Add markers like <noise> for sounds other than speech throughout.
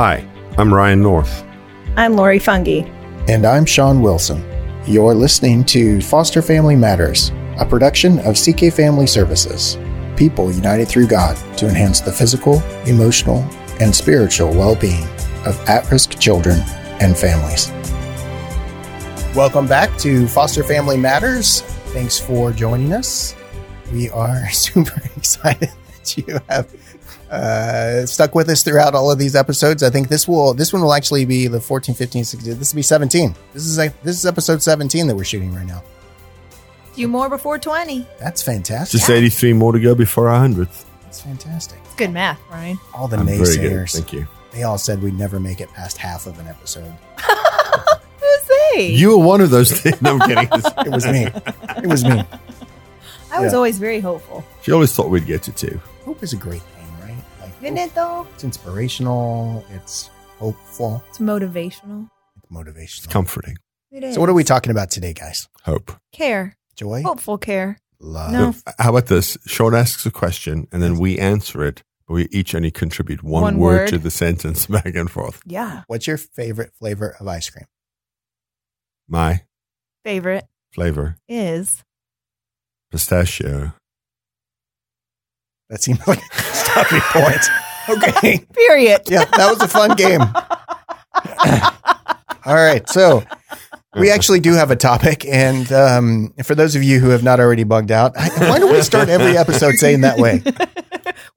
Hi, I'm Ryan North. I'm Lori Fungi. And I'm Sean Wilson. You're listening to Foster Family Matters, a production of CK Family Services. People united through God to enhance the physical, emotional, and spiritual well being of at risk children and families. Welcome back to Foster Family Matters. Thanks for joining us. We are <laughs> super excited that you have uh, stuck with us throughout all of these episodes. I think this will this one will actually be the 14, 15, 16. This will be 17. This is like, this is episode 17 that we're shooting right now. few more before 20. That's fantastic. Just 83 more to go before our 100th. That's fantastic. It's good math, Ryan. All the I'm very good. naysayers, Thank you. they all said we'd never make it past half of an episode. <laughs> Who's they? You were one of those. <laughs> no, I'm kidding. <laughs> It was me. It was me. I was yeah. always very hopeful. She always thought we'd get to two. Hope is a great thing, right? Like Isn't hope- it though? It's inspirational. It's hopeful. It's motivational. It's motivational. It's comforting. It is. so, what are we talking about today, guys? Hope. Care. Joy, Hopeful care. love. No. How about this? Sean asks a question and then we answer it, but we each only contribute one, One word, word. to the <laughs> sentence back and forth. Yeah. What's your favorite flavor of ice cream? My Favorite flavor is pistachio. That seems like a stopping point. <laughs> Okay. <laughs> period. Yeah, that was a fun game. <laughs> All right. So we actually do have a topic. And um, for those of you who have not already bugged out, I, why do we start every episode saying that way?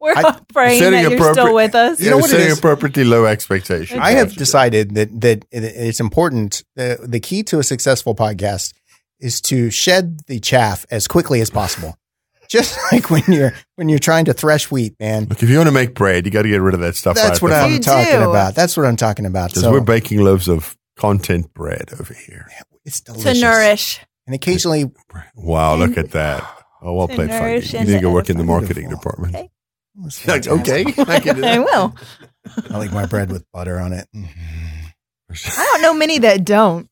We're I- all praying Setting that you're still with us. You know You're what it setting is? appropriately low expectations. I have decided that that it's important. The, the key to a successful podcast is to shed the chaff as quickly as possible. Just <laughs> like when you're when you're trying to thresh wheat, man. Look, if you want to make bread, you got to get rid of that stuff. That's right what I'm You talking do. about. That's what I'm talking about. Because So we're baking loaves of content bread over here. it's delicious. to nourish. and occasionally Wow, look at that. Oh, well played, Funky. You need to go work in the marketing Beautiful. department. Okay. Like, okay, I can do <laughs> I will. I like my bread with butter on it. I don't know many that don't.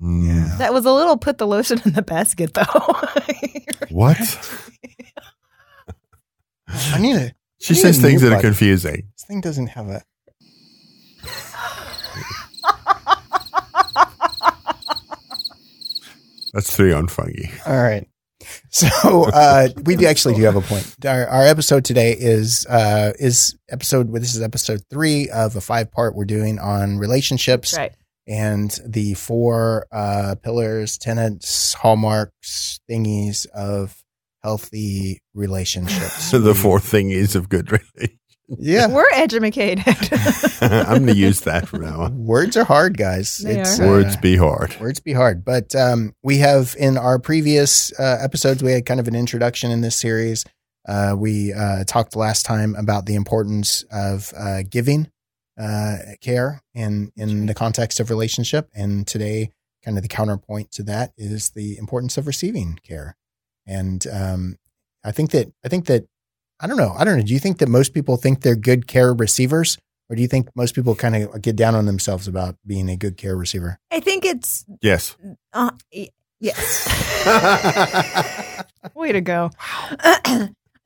Mm. Yeah. That was a little put the lotion in the basket though. <laughs> What? <laughs> I need a. She need says a things that are button. confusing. This thing doesn't have a. <laughs> That's three on Fungi. All right. So uh, we actually do have a point. Our, our episode today is uh, is episode. This is episode three of a five part we're doing on relationships right. And the four uh, pillars, tenets, hallmarks, thingies of healthy relationships. <laughs> the four thingies of good relations. Yeah. We're educated. <laughs> I'm going to use that from now on. Words are hard, guys. They it's are. uh, Words be hard. Words be hard, but um, we have in our previous uh, episodes we had kind of an introduction in this series. Uh, we uh, talked last time about the importance of uh, giving uh, care in in the context of relationship, and today, kind of the counterpoint to that is the importance of receiving care. And um, I think that I think that I don't know. I don't know. Do you think that most people think they're good care receivers, or do you think most people kind of get down on themselves about being a good care receiver? I think it's Yes. uh, y- yes. <laughs> Way to go. <clears throat>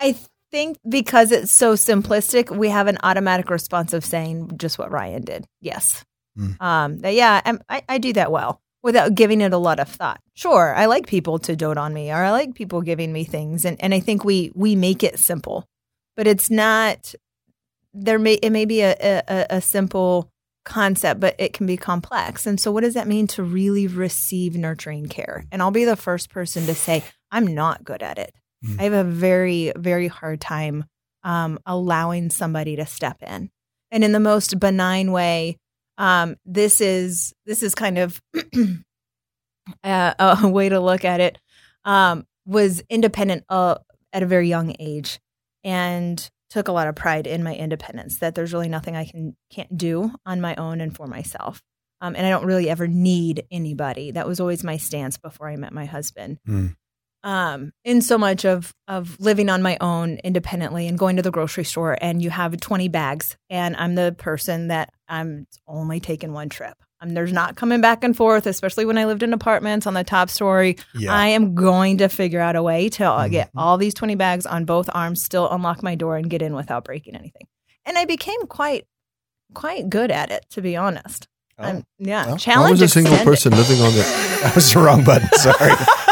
I think because it's so simplistic, we have an automatic response of saying just what Ryan did. Yes. Mm. Um, that, yeah, I'm, I, I do that well without giving it a lot of thought. Sure, I like people to dote on me or I like people giving me things. And, and I think we, we make it simple, but it's not, there may, it may be a, a, a simple concept, but it can be complex. And so, what does that mean to really receive nurturing care? And I'll be the first person to say, I'm not good at it. Mm. I have a very, very hard time um, allowing somebody to step in. And in the most benign way, um, this is this is kind of <clears throat> a, a <laughs> way to look at it. Um, was independent uh, at a very young age, and took a lot of pride in my independence. That there's really nothing I can can't do on my own and for myself. Um, and I don't really ever need anybody. That was always my stance before I met my husband. Mm. Um, in so much of of living on my own independently and going to the grocery store, and you have 20 bags, and I'm the person that I'm only taking one trip. Um, there's not coming back and forth, especially when I lived in apartments on the top story. Yeah. I am going to figure out a way to uh, get all these 20 bags on both arms, still unlock my door and get in without breaking anything. And I became quite quite good at it, to be honest. Oh. I'm, yeah, Well, I challenge. was a single extended. person living on the. <laughs> That was the wrong button. Sorry. <laughs>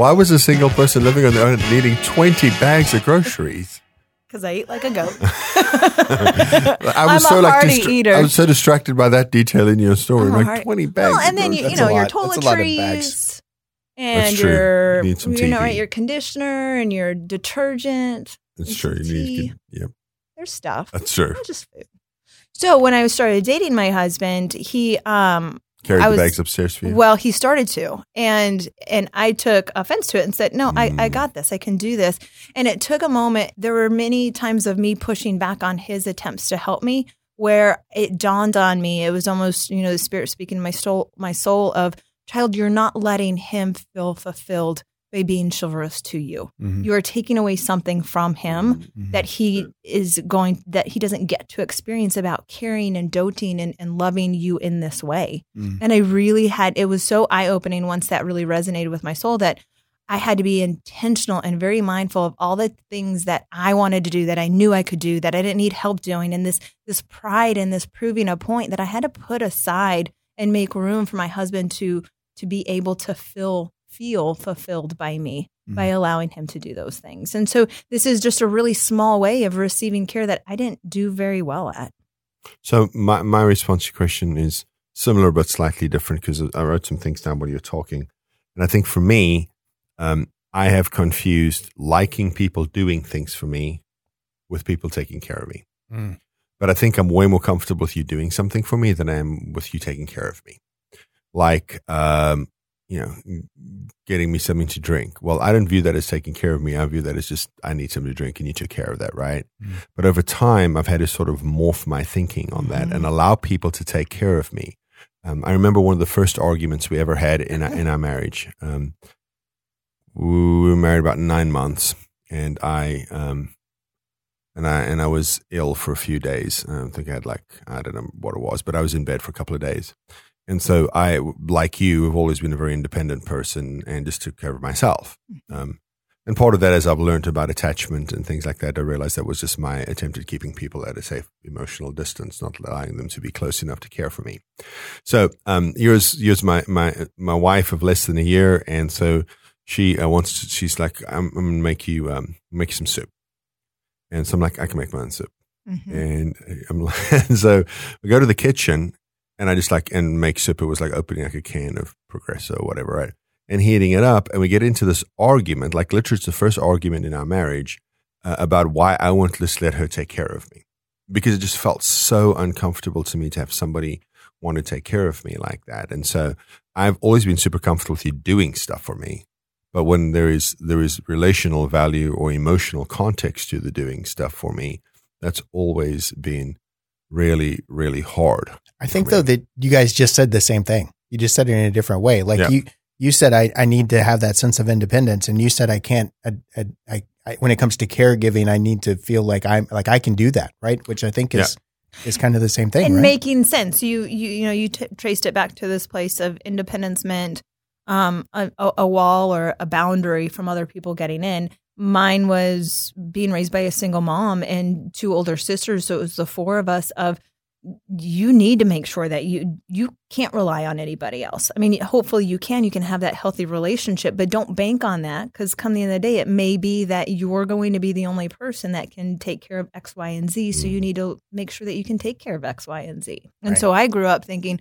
Why was a single person living on their own needing 20 bags of groceries? because I eat like a goat. <laughs> I was I'm so a like hearty distra- eater. I was so distracted by that detail in your story. I'm like hearty- 20 bags. well, of and then you, you groceries. That's a know your lot. That's a lot of bags. toiletries and your You you know right your conditioner and your detergent. That's true. some You need tea. yeah, There's stuff. that's true. Not just food. So when I started dating my husband, he um Carried I the was- bags upstairs for you. well he started to and and I took offense to it and said no I, I Mm. got this I can do this and it took a moment there were many times of me pushing back on his attempts to help me where it dawned on me it was almost you know the spirit speaking to my soul my soul of child you're not letting him feel fulfilled by being chivalrous to you Mhm. you are taking away something from him Mhm. that he is going that he doesn't get to experience about caring and doting and, and loving you in this way Mhm. and i really had it was so eye-opening once that really resonated with my soul that i had to be intentional and very mindful of all the things that i wanted to do that i knew i could do that i didn't need help doing and this this pride and this proving a point that i had to put aside and make room for my husband to to be able to feel feel fulfilled by me by allowing him to do those things. And so this is just a really small way of receiving care that I didn't do very well at. So my, my response to your question is similar but slightly different because I wrote some things down while you were talking. And I think for me, um, I have confused liking people doing things for me with people taking care of me. Mm. But I think I'm way more comfortable with you doing something for me than I am with you taking care of me. Like, um, you know, getting me something to drink. Well, I don't view that as taking care of me. I view that as just, I need something to drink and you took care of that, right? Mm. But over time, I've had to sort of morph my thinking on that and Mhm. allow people to take care of me. Um, I remember one of the first arguments we ever had in our, in our marriage. Um, we were married about nine months, and I um, and I and I was ill for a few days. I don't think I had like I don't know what it was, but I was in bed for a couple of days. And so I, like you, have always been a very independent person and just took care of myself. Um, and part of that, as I've learned about attachment and things like that, I realized that was just my attempt at keeping people at a safe emotional distance, not allowing them to be close enough to care for me. So, um, yours, yours, my, my, my wife of less than a year. And so she uh, wants to, she's like, I'm, I'm going to make you, um, make you some soup. And so I'm like, I can make my own soup. Mhm. And I'm <laughs> like, and so we go to the kitchen and I just like, and make soup. It was like opening like a can of Progresso or whatever, right? And heating it up. And we get into this argument, like literally it's the first argument in our marriage uh, about why I want to just let her take care of me. Because it just felt so uncomfortable to me to have somebody want to take care of me like that. And so I've always been super comfortable with you doing stuff for me. But when there is there is relational value or emotional context to the doing stuff for me, that's always been really, really hard. I think for me. though that you guys just said the same thing. You just said it in a different way. Like Yeah. you, you said I, I need to have that sense of independence, and you said I can't. I, I, I, I when it comes to caregiving, I need to feel like I'm like I can do that, right? Which I think is is kind of the same thing, and right? making sense. You you you know you t- traced it back to this place of independence meant um, a, a a wall or a boundary from other people getting in. Mine was being raised by a single mom and two older sisters, so it was the four of us. Of you need to make sure that you you can't rely on anybody else. I mean, hopefully you can. You can have that healthy relationship, but don't bank on that because come the end of the day, it may be that you're going to be the only person that can take care of X, Y, and Z. So you mm. need to make sure that you can take care of X, Y, and Z. And Right. so I grew up thinking,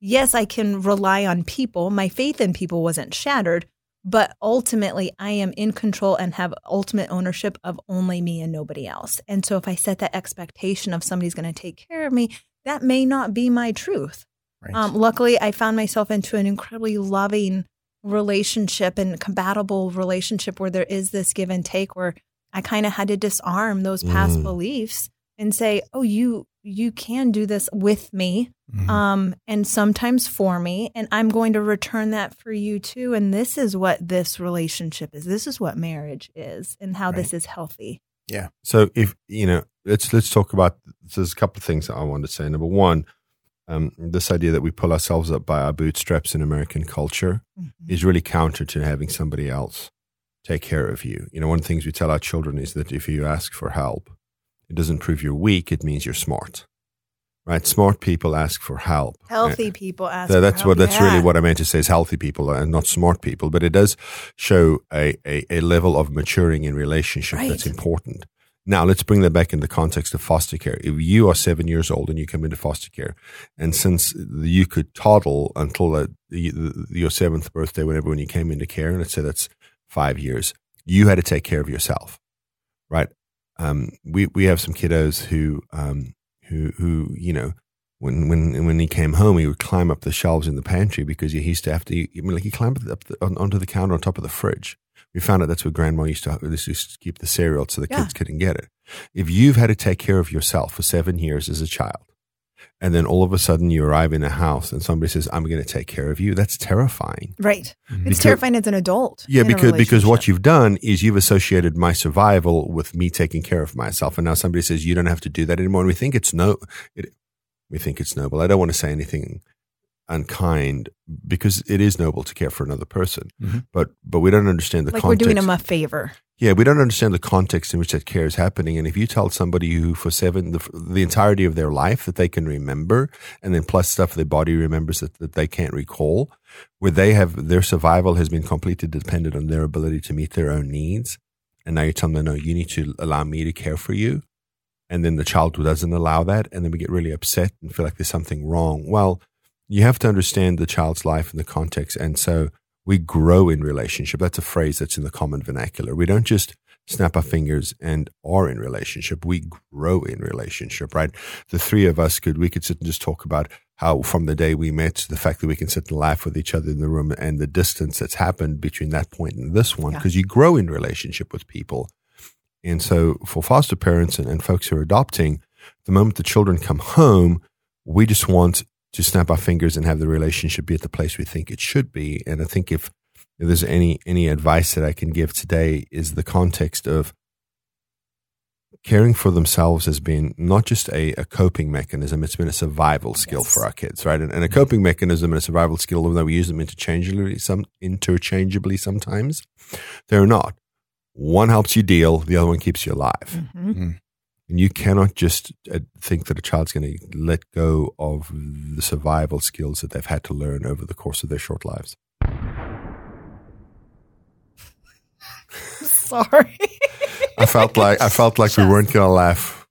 yes, I can rely on people. My faith in people wasn't shattered, but ultimately I am in control and have ultimate ownership of only me and nobody else. And so if I set that expectation of somebody's going to take care of me, that may not be my truth. Right. Um, luckily, I found myself into an incredibly loving relationship and compatible relationship where there is this give and take where I kind of had to disarm those past Mm. beliefs and say, "Oh, you you can do this with me Mhm. um, and sometimes for me, and I'm going to return that for you too. And this is what this relationship is. This is what marriage is, and how this is healthy. Yeah. So if you know, let's let's talk about. There's a couple of things that I wanted to say. Number one, um, this idea that we pull ourselves up by our bootstraps in American culture Mm-hmm. is really counter to having somebody else take care of you. You know, one of the things we tell our children is that if you ask for help, it doesn't prove you're weak, it means you're smart. Right? Smart people ask for help. Healthy people ask. So that's for what help. that's really what I meant to say is healthy people and not smart people. But it does show a, a, a level of maturing in relationship that's important. Now let's bring that back in the context of foster care. If you are seven years old and you come into foster care, and since you could toddle until the, your seventh birthday, whenever when you came into care, and let's say that's five years, you had to take care of yourself, right? Um, we we have some kiddos who um, who who you know when when when he came home, he would climb up the shelves in the pantry because he used to have to. I mean, like he climbed up the, on, onto the counter on top of the fridge. We found out that's where Grandma used to this used to keep the cereal so the Yeah. kids couldn't get it. If you've had to take care of yourself for seven years as a child, and then all of a sudden you arrive in a house and somebody says, "I'm going to take care of you," that's terrifying. Right. Mhm. It's Because- terrifying as an adult. Yeah, because because what you've done is you've associated my survival with me taking care of myself, and now somebody says you don't have to do that anymore. And we think it's no, it, we think it's noble. I don't want to say anything unkind because it is noble to care for another person, Mhm. but but we don't understand the like we're doing them a favor. Yeah, we don't understand the context in which that care is happening. And if you tell somebody who, for seven, the, the entirety of their life that they can remember, and then plus stuff their body remembers that, that they can't recall, where they have their survival has been completely dependent on their ability to meet their own needs. And now you tell them, no, you need to allow me to care for you. And then the child who doesn't allow that, and then we get really upset and feel like there's something wrong. Well, you have to understand the child's life and the context. And so we grow in relationship. That's a phrase that's in the common vernacular. We don't just snap our fingers and are in relationship. We grow in relationship, right? The three of us could, we could sit and just talk about how from the day we met, the fact that we can sit and laugh with each other in the room and the distance that's happened between that point and this one, Yeah. because you grow in relationship with people. And so for foster parents and, and folks who are adopting, the moment the children come home, we just want to snap our fingers and have the relationship be at the place we think it should be. And I think if, if there's any any advice that I can give today is the context of caring for themselves has been not just a, a coping mechanism, it's been a survival skill Yes. for our kids, right? And, and a coping mechanism and a survival skill, even though we use them interchangeably, some interchangeably sometimes, they're not. One helps you deal, the other one keeps you alive. Mhm. And you cannot just uh, think that a child's going to let go of the survival skills that they've had to learn over the course of their short lives. <laughs> Sorry. I felt like I felt like we weren't going to laugh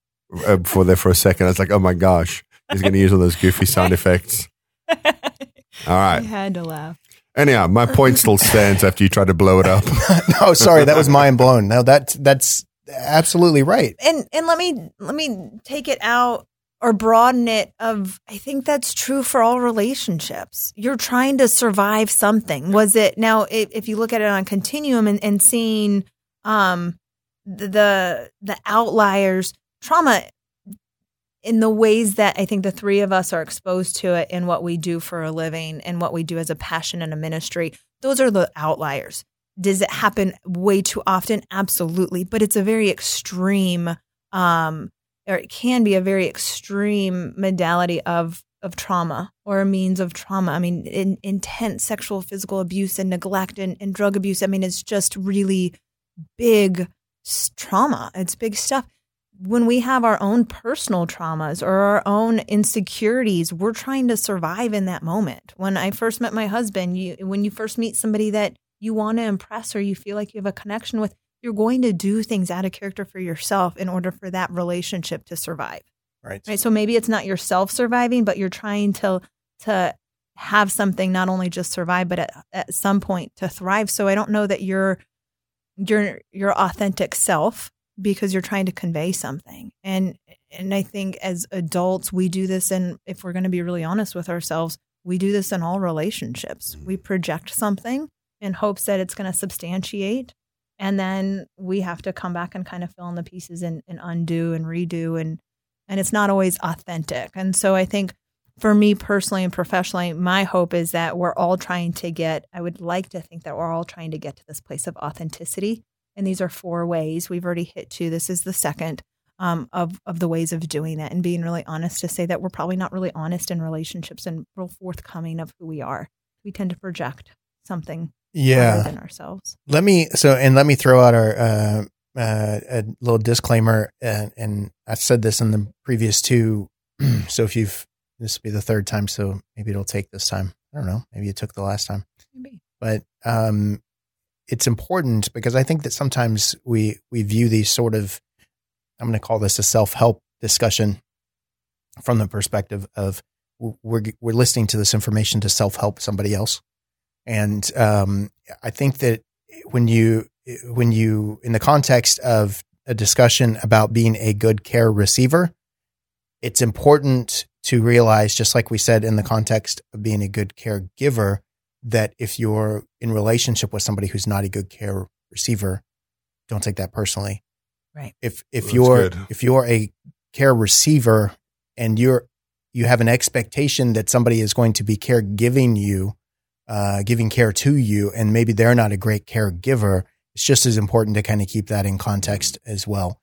uh, for there for a second. I was like, "Oh my gosh, he's going to use all those goofy sound effects." <laughs> All right. I had to laugh. Anyhow, my point still stands after you try to blow it up. <laughs> no, sorry, that was mind blown. No, that's that's absolutely right. and and let me let me take it out or broaden it of i think that's true for all relationships. You're trying to survive something. Was it now if, if you look at it on continuum and, and seeing um the, the outliers trauma in the ways that i think the three of us are exposed to it in what we do for a living and what we do as a passion and a ministry those are the outliers does it happen way too often? Absolutely but it's a very extreme um or it can be a very extreme modality of of trauma or a means of trauma. I mean in, intense sexual physical abuse and neglect and, and drug abuse i mean it's just really big trauma. It's big stuff. When we have our own personal traumas or our own insecurities we're trying to survive in that moment. When i first met my husband you when you first meet somebody that you want to impress or you feel like you have a connection with you're going to do things out of character for yourself in order for that relationship to survive. Right. right? So maybe it's not yourself surviving but you're trying to to have something not only just survive but at, at some point to thrive. So i don't know that you're your your authentic self because you're trying to convey something. And and i think as adults we do this and if we're going to be really honest with ourselves we do this in all relationships. Mm-hmm. We project something in hopes that it's going to substantiate. And then we have to come back and kind of fill in the pieces and, and undo and redo and and it's not always authentic. And so i think for me personally and professionally my hope is that we're all trying to get i would like to think that we're all trying to get to this place of authenticity. And these are four ways. We've already hit two. This is the second um, of of the ways of doing that and being really honest to say that we're probably not really honest in relationships and real forthcoming of who we are. We tend to project something Yeah. than ourselves. Let me so and let me throw out our uh, uh, a little disclaimer, and, and I said this in the previous two. <clears throat> so if you've this will be the third time, so maybe it'll take this time. I don't know. Maybe it took the last time, Maybe. but um, it's important because I think that sometimes we we view these sort of I'm going to call this a self help discussion from the perspective of we're we're listening to this information to self help somebody else, and um, I think that when you when you in the context of a discussion about being a good care receiver, it's important to realize, just like we said in the context of being a good caregiver, that if you're in relationship with somebody who's not a good care receiver, don't take that personally. Right. If if That's you're good. if you're a care receiver and you're you have an expectation that somebody is going to be caregiving you, uh, giving care to you, and maybe they're not a great caregiver, it's just as important to kind of keep that in context as well.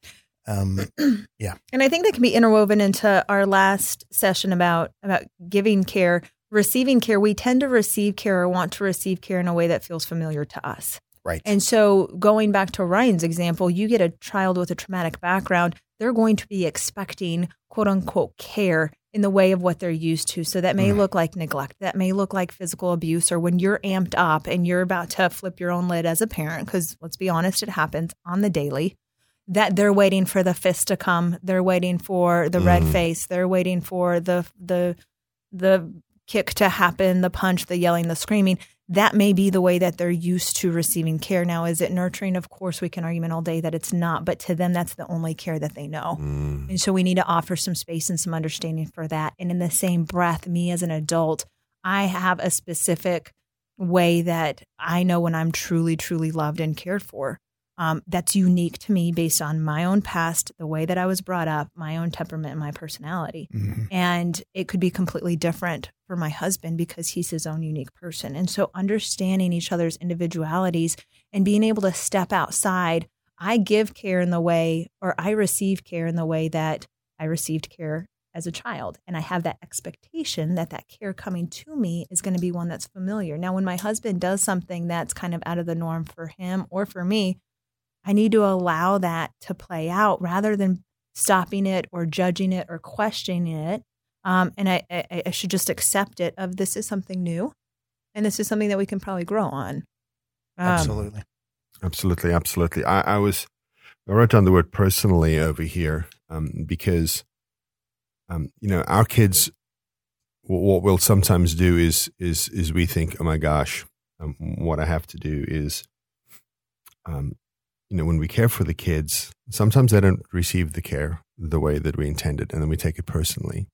Um, <clears throat> yeah, And I think that can be interwoven into our last session about about giving care, receiving care. We tend to receive care or want to receive care in a way that feels familiar to us. right. And so, going back to Ryan's example, you get a child with a traumatic background, they're going to be expecting quote unquote care in the way of what they're used to. So, that may Mm. look like neglect, that may look like physical abuse, or when you're amped up and you're about to flip your own lid as a parent, because let's be honest, it happens on the daily. That they're waiting for the fist to come, they're waiting for the red Mm. face, they're waiting for the the the kick to happen, the punch, the yelling, the screaming that may be the way that they're used to receiving care. Now, is it nurturing? Of course, we can argument all day that it's not, but to them, that's the only care that they know. Mm. And so we need to offer some space and some understanding for that. And in the same breath, me as an adult, I have a specific way that I know when I'm truly, truly loved and cared for. Um, that's unique to me based on my own past, the way that I was brought up, my own temperament, and my personality Mhm. and it could be completely different for my husband because he's his own unique person. And so understanding each other's individualities and being able to step outside, I give care in the way or I receive care in the way that I received care as a child and I have that expectation that that care coming to me is going to be one that's familiar. Now when my husband does something that's kind of out of the norm for him or for me, I need to allow that to play out rather than stopping it or judging it or questioning it. Um, and I, I, I should just accept it of this is something new and this is something that we can probably grow on. Um, Absolutely. Absolutely, absolutely. I, I was I wrote down the word personally over here um, because um, you know our kids. What we'll sometimes do is is is we think, oh my gosh, um, what I have to do is, um, you know, when we care for the kids, sometimes they don't receive the care the way that we intended, and then we take it personally.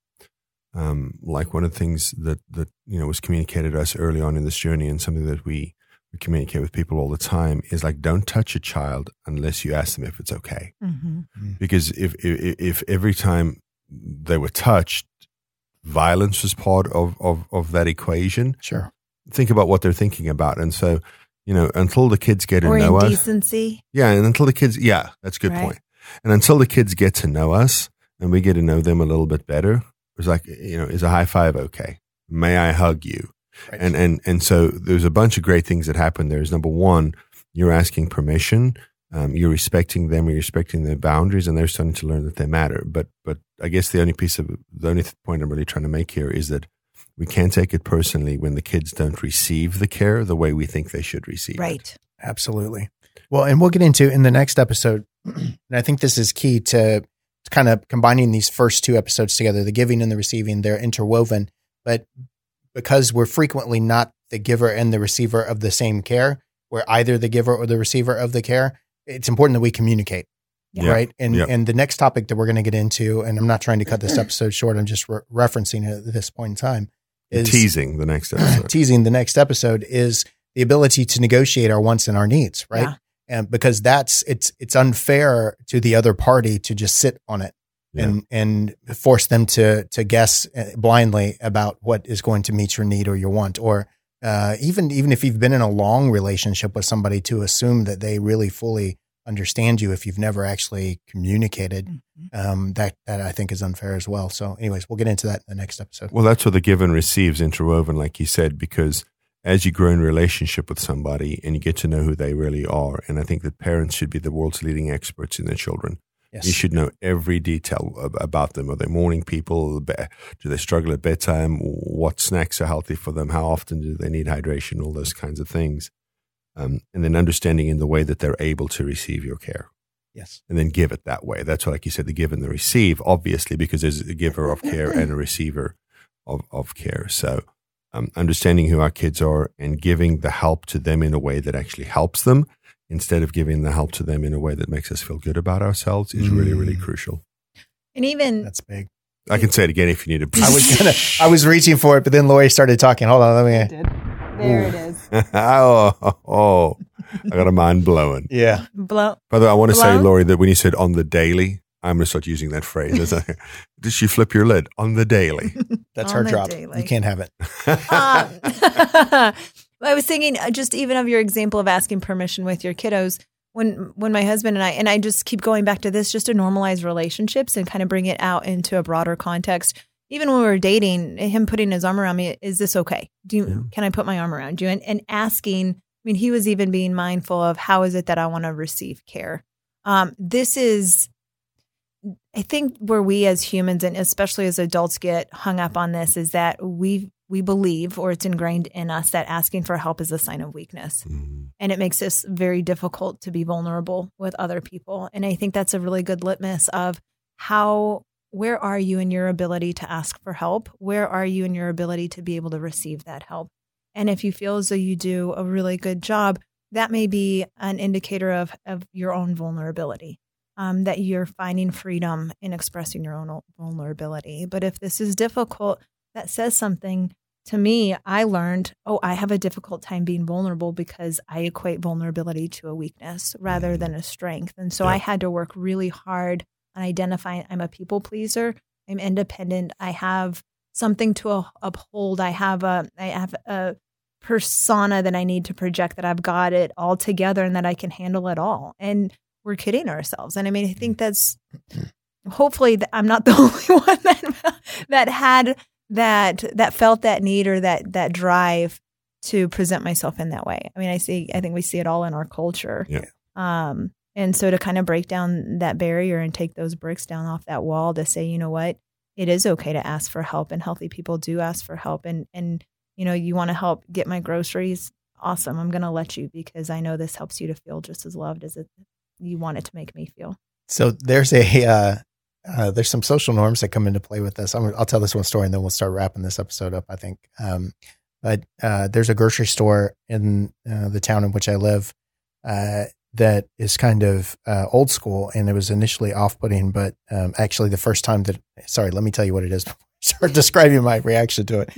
Um, like one of the things that that you know was communicated to us early on in this journey, and something that we we communicate with people all the time is like don't touch a child unless you ask them if it's okay mhm. because if if, if every time they were touched violence was part of, of of that equation Sure. think about what they're thinking about and so you know until the kids get to Or know us indecency. yeah and until the kids yeah that's a good Right. point and until the kids get to know us and we get to know them a little bit better it's like you know is a high five okay may i hug you Right. and and and so there's a bunch of great things that happen. There's number one, you're asking permission, um, you're respecting them, you're respecting their boundaries, and they're starting to learn that they matter. But but I guess the only piece of the only point I'm really trying to make here is that we can't take it personally when the kids don't receive the care the way we think they should receive. it. Right. Absolutely. Well, and we'll get into in the next episode. <clears throat> And I think this is key to, to kind of combining these first two episodes together the giving and the receiving, they're interwoven. But because we're frequently not the giver and the receiver of the same care, we're either the giver or the receiver of the care, it's important that we communicate. Yeah. Right. And Yeah. and the next topic that we're going to get into, and I'm not trying to cut this <clears throat> episode short, I'm just re- referencing it at this point in time, is Teasing the next episode. <clears throat> teasing the next episode is the ability to negotiate our wants and our needs, right? Yeah. And because that's it's it's unfair to the other party to just sit on it Yeah. and and force them to to guess uh, blindly about what is going to meet your need or your want or uh, even even if you've been in a long relationship with somebody to assume that they really fully understand you if you've never actually communicated Mhm. um, that that I think is unfair as well. So, anyways, we'll get into that in the next episode. Well, that's where the give and receives interwoven, like you said, because as you grow in relationship with somebody and you get to know who they really are, and I think that parents should be the world's leading experts in their children. Yes. You should know every detail about them. Are they morning people? Do they struggle at bedtime? What snacks are healthy for them? How often do they need hydration? All those kinds of things. Um, and then understanding in the way that they're able to receive your care Yes. and then give it that way. That's what, like you said, the give and the receive, obviously, because there's a giver of care and a receiver of, of care. So, um, understanding who our kids are and giving the help to them in a way that actually helps them instead of giving the help to them in a way that makes us feel good about ourselves is really, really Mm. crucial. And even That's big. I can say it again if you need to. I was gonna. I was reaching for it, but then Lori started talking. Hold on. Let me. there it is. <laughs> oh, oh, I got a mind blowing. Yeah. Blow. By the way, I want to say, Blown? Lori, that when you said on the daily, I'm going to start using that phrase. <laughs> It's like, Did she flip your lid on the daily? <laughs> That's On her job. daily. You can't have it. Um, <laughs> I was thinking uh, just even of your example of asking permission with your kiddos. When when my husband and I and I just keep going back to this just to normalize relationships and kind of bring it out into a broader context. Even when we were dating, him putting his arm around me, is this okay? Do you, Yeah. can I put my arm around you? And and asking, I mean, he was even being mindful of how is it that I want to receive care. Um, this is I think where we as humans and especially as adults get hung up on this is that we we believe or it's ingrained in us that asking for help is a sign of weakness. Mm. and it makes us very difficult to be vulnerable with other people. And I think that's a really good litmus of how where are you in your ability to ask for help? Where are you in your ability to be able to receive that help? And if you feel as though you do a really good job that may be an indicator of of your own vulnerability um, that you're finding freedom in expressing your own vulnerability. But if this is difficult, that says something to me. I learned, oh, I have a difficult time being vulnerable because I equate vulnerability to a weakness rather than a strength. And so Yeah. I had to work really hard on identifying I'm a people pleaser, I'm independent, I have something to uh, uphold, I have a, I have a, persona that I need to project that I've got it all together and that I can handle it all. And we're kidding ourselves. And I mean, I think that's hopefully th- I'm not <laughs> the only one that that had that that felt that need or that that drive to present myself in that way. I mean, I see I think we see it all in our culture. Yeah. Um and so to kind of break down that barrier and take those bricks down off that wall to say, you know what, it is okay to ask for help and healthy people do ask for help and and you know, you want to help get my groceries, awesome. I'm going to let you because I know this helps you to feel just as loved as it you want it to make me feel. So there's a <laughs> uh, uh, there's some social norms that come into play with this. I'm, I'll tell this one story and then we'll start wrapping this episode up. I think. Um, but uh, there's a grocery store in uh, the town in which I live uh, that is kind of uh, old school, and it was initially off-putting. But um, actually, the first time that sorry, let me tell you what it is. <laughs> Start <laughs> describing my reaction to it.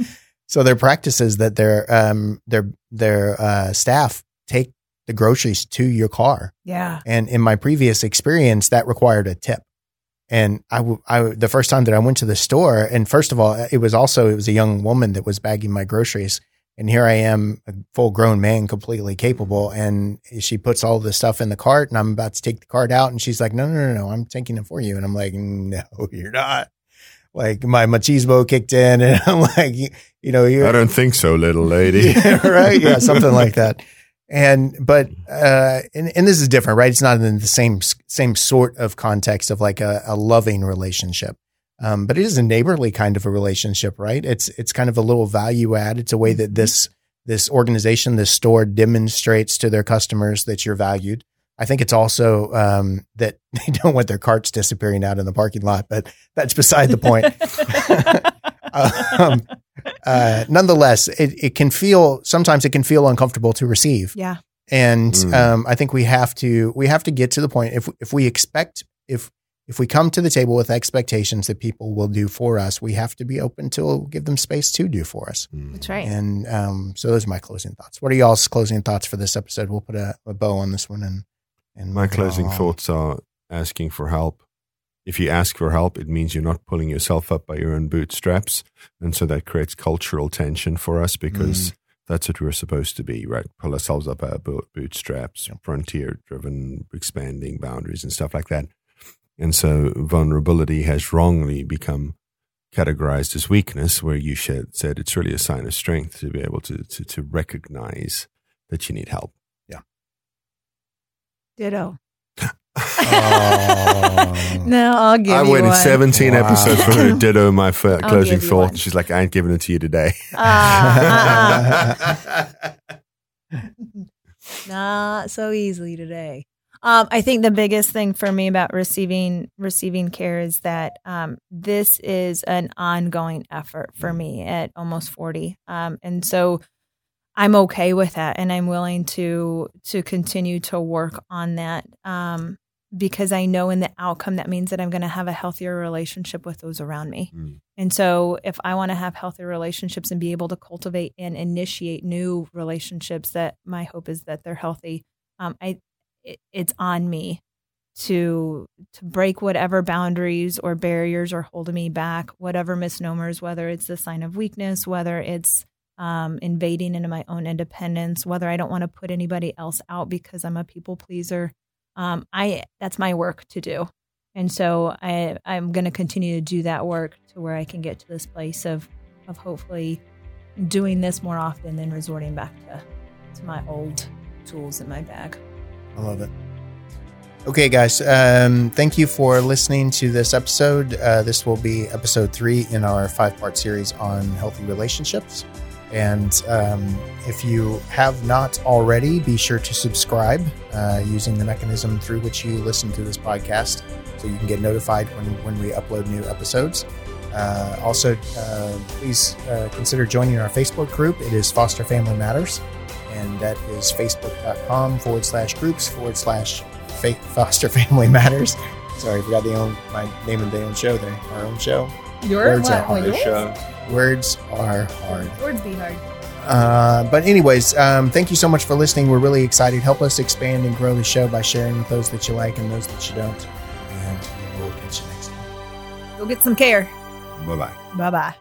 So their practice is that their um, their their uh, staff take the groceries to your car. Yeah. And in my previous experience, that required a tip. And I, w- I w- the first time that I went to the store, and first of all, it was also, it was a young woman that was bagging my groceries. And here I am, a full grown man, completely capable. And she puts all the stuff in the cart and I'm about to take the cart out. And she's like, no, no, no, no, I'm taking it for you. And I'm like, no, <laughs> you're not. Like my machismo kicked in <laughs> and I'm like, you, you know, you're, I don't think so, little lady. <laughs> yeah, right. Yeah, something like that. And but uh, and, and this is different, right? It's not in the same same sort of context of like a, a loving relationship, um, but it is a neighborly kind of a relationship, right? It's it's kind of a little value add. It's a way that this this organization, this store, demonstrates to their customers that you're valued. I think it's also um, that <laughs> they don't want their carts disappearing out in the parking lot, but that's beside the point. <laughs> <laughs> um, uh, nonetheless, it, it can feel sometimes it can feel uncomfortable to receive, yeah. and Mm. um, I think we have to we have to get to the point if if we expect if if we come to the table with expectations that people will do for us, we have to be open to give them space to do for us. Mm. That's right. And um, so those are my closing thoughts. What are y'all's closing thoughts for this episode? We'll put a, a bow on this one and and My closing thoughts are asking for help. If you ask for help, it means you're not pulling yourself up by your own bootstraps. And so that creates cultural tension for us because mm. that's what we're supposed to be, right? Pull ourselves up by our bo- bootstraps, frontier driven, expanding boundaries and stuff like that. And so vulnerability has wrongly become categorized as weakness, where you said, said it's really a sign of strength to be able to, to, to recognize that you need help. Yeah. Ditto. Oh. <laughs> No, I'll give I you waited one. 17 Wow. episodes for her to ditto my f- I'll closing thought. And she's like, I ain't giving it to you today. Uh, uh-uh. <laughs> <laughs> Not so easily today. Um, I think the biggest thing for me about receiving receiving care is that um, this is an ongoing effort for me at almost forty, um, and so I'm okay with that, and I'm willing to to continue to work on that um, because I know in the outcome that means that I'm going to have a healthier relationship with those around me. Mm. And so, if I want to have healthy relationships and be able to cultivate and initiate new relationships, that my hope is that they're healthy. Um, I, it, it's on me to to break whatever boundaries or barriers are holding me back, whatever misnomers, whether it's the sign of weakness, whether it's um, invading into my own independence, whether I don't want to put anybody else out because I'm a people pleaser. Um, I that's my work to do. And so I, I'm going to continue to do that work to where I can get to this place of, of hopefully doing this more often than resorting back to, to my old tools in my bag. I love it. Okay, guys. Um, thank you for listening to this episode. Uh, this will be episode three in our five part series on healthy relationships. And um, if you have not already, be sure to subscribe uh, using the mechanism through which you listen to this podcast so you can get notified when, when we upload new episodes. Uh, also, uh, please uh, consider joining our Facebook group. It is Foster Family Matters, and that is facebook.com forward slash groups forward slash Foster Family Matters. Sorry, I forgot the own, my name of the own show there, our own show. Your Words are hard. yours? Words are hard. Words be hard. Uh, but anyways, um, thank you so much for listening. We're really excited. Help us expand and grow the show by sharing with those that you like and those that you don't. And we'll catch you next time. Go get some care. Bye bye. Bye bye.